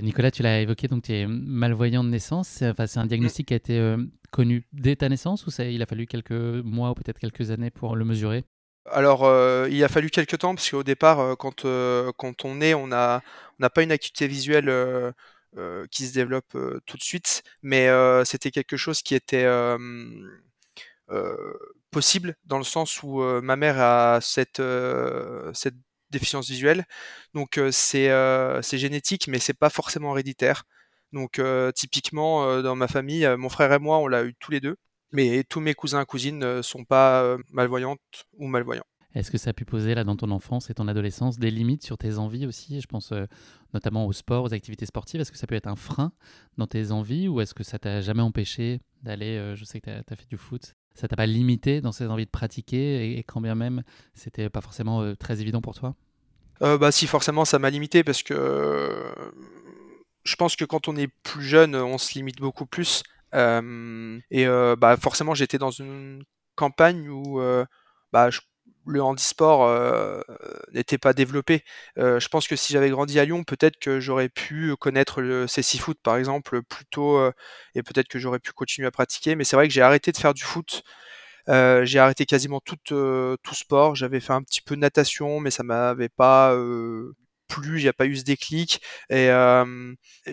Nicolas, tu l'as évoqué, donc tu es malvoyant de naissance. Enfin, c'est un diagnostic qui a été euh, connu dès ta naissance ou ça, il a fallu quelques mois ou peut-être quelques années pour le mesurer? Alors, euh, il a fallu quelques temps parce qu'au départ, euh, quand, on est, on n'a on pas une acuité visuelle qui se développe tout de suite, mais c'était quelque chose qui était possible dans le sens où ma mère a cette, cette déficience visuelle. Donc c'est génétique, mais c'est pas forcément héréditaire. Donc typiquement dans ma famille, mon frère et moi, on l'a eu tous les deux, mais tous mes cousins et cousines ne sont pas malvoyantes ou malvoyants. Est-ce que ça a pu poser là dans ton enfance et ton adolescence des limites sur tes envies aussi? Je pense notamment au sport, aux activités sportives. Est-ce que ça peut être un frein dans tes envies ou est-ce que ça t'a jamais empêché d'aller Je sais que tu as, fait du foot. Ça t'a pas limité dans ces envies de pratiquer et, quand bien même c'était pas forcément très évident pour toi? Bah si, forcément ça m'a limité parce que je pense que quand on est plus jeune, on se limite beaucoup plus. et bah forcément j'étais dans une campagne où bah, je le handisport euh, n'était pas développé. Euh, je pense que si j'avais grandi à Lyon, peut-être que j'aurais pu connaître le CC foot par exemple plus tôt euh, et peut-être que j'aurais pu continuer à pratiquer. Mais c'est vrai que j'ai arrêté de faire du foot. j'ai arrêté quasiment tout, tout sport. J'avais fait un petit peu de natation, mais ça m'avait pas plus, il n'y a pas eu ce déclic. Et,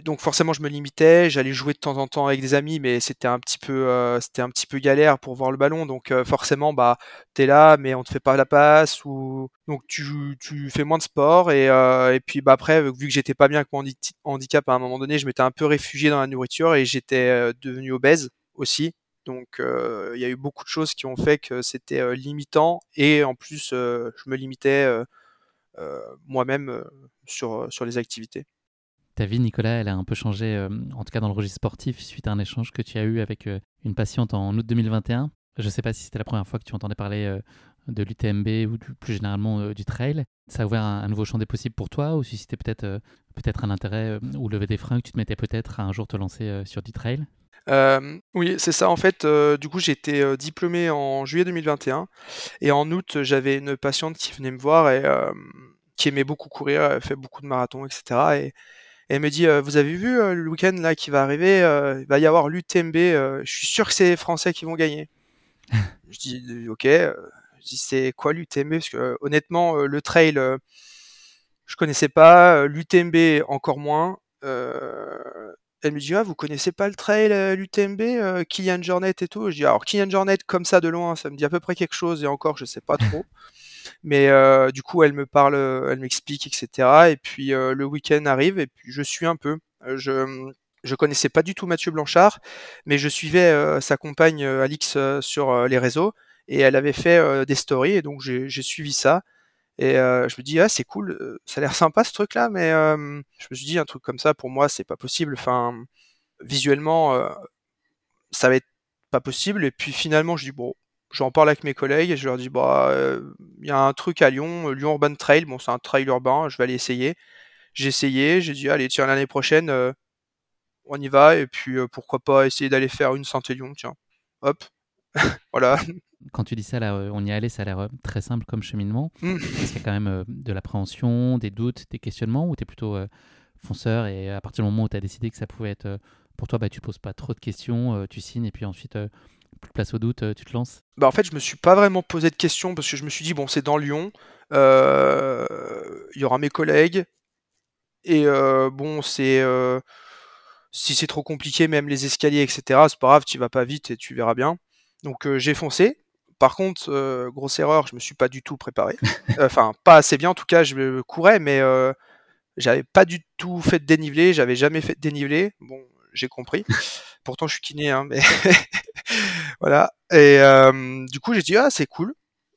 donc forcément, je me limitais. J'allais jouer de temps en temps avec des amis, mais c'était un petit peu, c'était un petit peu galère pour voir le ballon. Donc forcément, bah, es là, mais on te fait pas la passe ou donc tu, tu fais moins de sport. Et, et puis bah après, vu que j'étais pas bien avec mon handicap à un moment donné, je m'étais un peu réfugié dans la nourriture et j'étais devenu obèse aussi. Donc il y a eu beaucoup de choses qui ont fait que c'était limitant et en plus je me limitais moi-même euh, sur, euh, sur les activités. Ta vie, Nicolas, elle a un peu changé, en tout cas dans le registre sportif, suite à un échange que tu as eu avec une patiente en août 2021. Je ne sais pas si c'était la première fois que tu entendais parler de l'UTMB ou plus généralement du trail. Ça a ouvert un, nouveau champ des possibles pour toi ou si c'était peut-être peut-être un intérêt ou lever des freins que tu te mettais peut-être à un jour te lancer sur du trail? Oui, c'est ça. En fait, du coup, j'étais diplômé en juillet 2021 et en août, j'avais une patiente qui venait me voir et qui aimait beaucoup courir, elle fait beaucoup de marathons, etc. Et, elle me dit Vous avez vu le week-end là qui va arriver Il va y avoir l'UTMB. je suis sûr que c'est les Français qui vont gagner. je dis Ok. Je dis C'est quoi l'UTMB Parce que honnêtement, le trail, je connaissais pas. L'UTMB encore moins. Elle me dit: «Ah, vous connaissez pas le trail, euh, l'UTMB, euh, Kylian Jornet et tout?» je dis: «Alors Kylian Jornet comme ça de loin, ça me dit à peu près quelque chose et encore je sais pas trop». Mais euh, du coup, elle me parle, elle m'explique etc. et puis, le week-end arrive et puis je suis un peu. je, je connaissais pas du tout Mathieu Blanchard, mais je suivais, sa compagne, Alix, sur, les réseaux et elle avait fait, des stories et donc j'ai suivi ça et euh, je me dis, ah, c'est cool, euh, ça a l'air sympa ce truc-là, mais euh, je me suis dit, un truc comme ça, pour moi, c'est pas possible. Enfin, visuellement, ça va être pas possible. Et puis finalement, je dis, bon, j'en parle avec mes collègues et je leur dis, bah, il y a un truc à Lyon, Lyon Urban Trail, bon, c'est un trail urbain, je vais aller essayer. J'ai essayé, j'ai dit, allez, tiens, l'année prochaine, on y va, et puis pourquoi pas essayer d'aller faire une Saint-Élion, tiens. Hop, voilà. Quand tu dis ça, là, euh, on y allait, ça a l'air euh, très simple comme cheminement. Mmh. Est-ce qu'il y a quand même euh, de l'appréhension, des doutes, des questionnements, ou tu es plutôt euh, fonceur et à partir du moment où tu as décidé que ça pouvait être euh, pour toi, bah, tu poses pas trop de questions, euh, tu signes et puis ensuite, plus de place au doute, euh, tu te lances? Bah, en fait, je me suis pas vraiment posé de questions parce que je me suis dit: «Bon, c'est dans Lyon, il y aura mes collègues et bon, c'est, si c'est trop compliqué, même les escaliers et cetera, c'est pas grave, tu vas pas vite et tu verras bien». Donc heu, j'ai foncé. Par contre, heu, grosse erreur, je me suis pas du tout préparé. Enfin, pas assez bien en tout cas, je courais mais j'avais pas du tout fait de dénivelé, j'avais jamais fait de dénivelé. Bon, j'ai compris. Pourtant, je suis kiné, hein, mais voilà et du coup, j'ai dit: «Ah, c'est cool»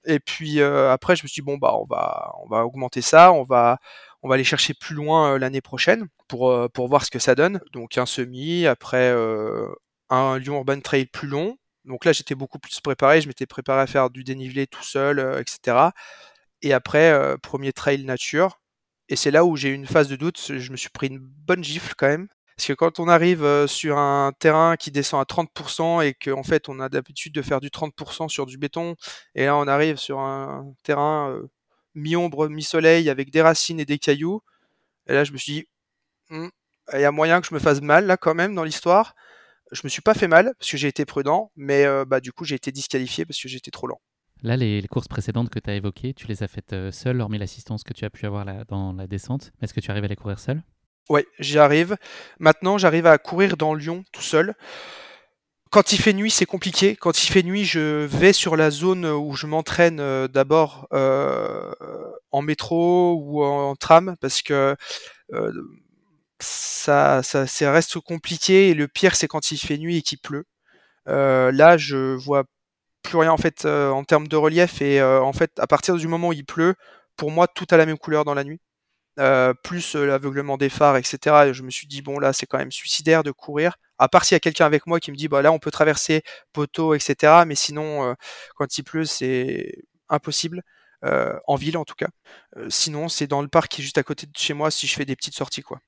et puis, après je me suis dit: «Bon, bah, on va augmenter ça, on va on aller chercher plus loin, l'année prochaine pour, voir ce que ça donne». Donc un semi, après, un Lyon Urban Trail plus long. Donc là, j'étais beaucoup plus préparé, je m'étais préparé à faire du dénivelé tout seul, heu, et cetera et après, heu, 1er trail nature et c'est là où j'ai eu une phase de doute, je me suis pris une bonne gifle quand même. Parce que quand on arrive, heu, sur un terrain qui descend à 30% et qu'en fait, on a l'habitude de faire du 30% sur du béton et là, on arrive sur un terrain, mi-ombre, mi-soleil avec des racines et des cailloux et là, je me suis dit: «Mmh, il y a moyen que je me fasse mal là quand même dans l'histoire». Je me suis pas fait mal parce que j'ai été prudent, mais heu, bah, du coup, j'ai été disqualifié parce que j'étais trop lent. Là, les, les courses précédentes que tu as évoquées, tu les as faites euh, seul, hormis l'assistance que tu as pu avoir là, dans la descente. Est-ce que tu arrives à les courir seul Ouais, j'y arrive. Maintenant, j'arrive à courir dans Lyon tout seul. Quand il fait nuit, c'est compliqué. Quand il fait nuit, je vais sur la zone où je m'entraîne euh, d'abord euh, en métro ou en tram parce que euh, ça, ça, ça reste compliqué et le pire, c'est quand il fait nuit et qu'il pleut. Euh, là, je vois plus rien en fait euh, en termes de relief et euh, en fait, à partir du moment où il pleut, pour moi, tout a la même couleur dans la nuit. Plus l'aveuglement des phares, etc. Et je me suis dit, bon, là, c'est quand même suicidaire de courir. À part s'il y a quelqu'un avec moi qui me dit, bah là, on peut traverser poteau, etc. Mais sinon, quand il pleut, c'est impossible. En ville, en tout cas. Sinon, c'est dans le parc qui est juste à côté de chez moi si je fais des petites sorties, quoi.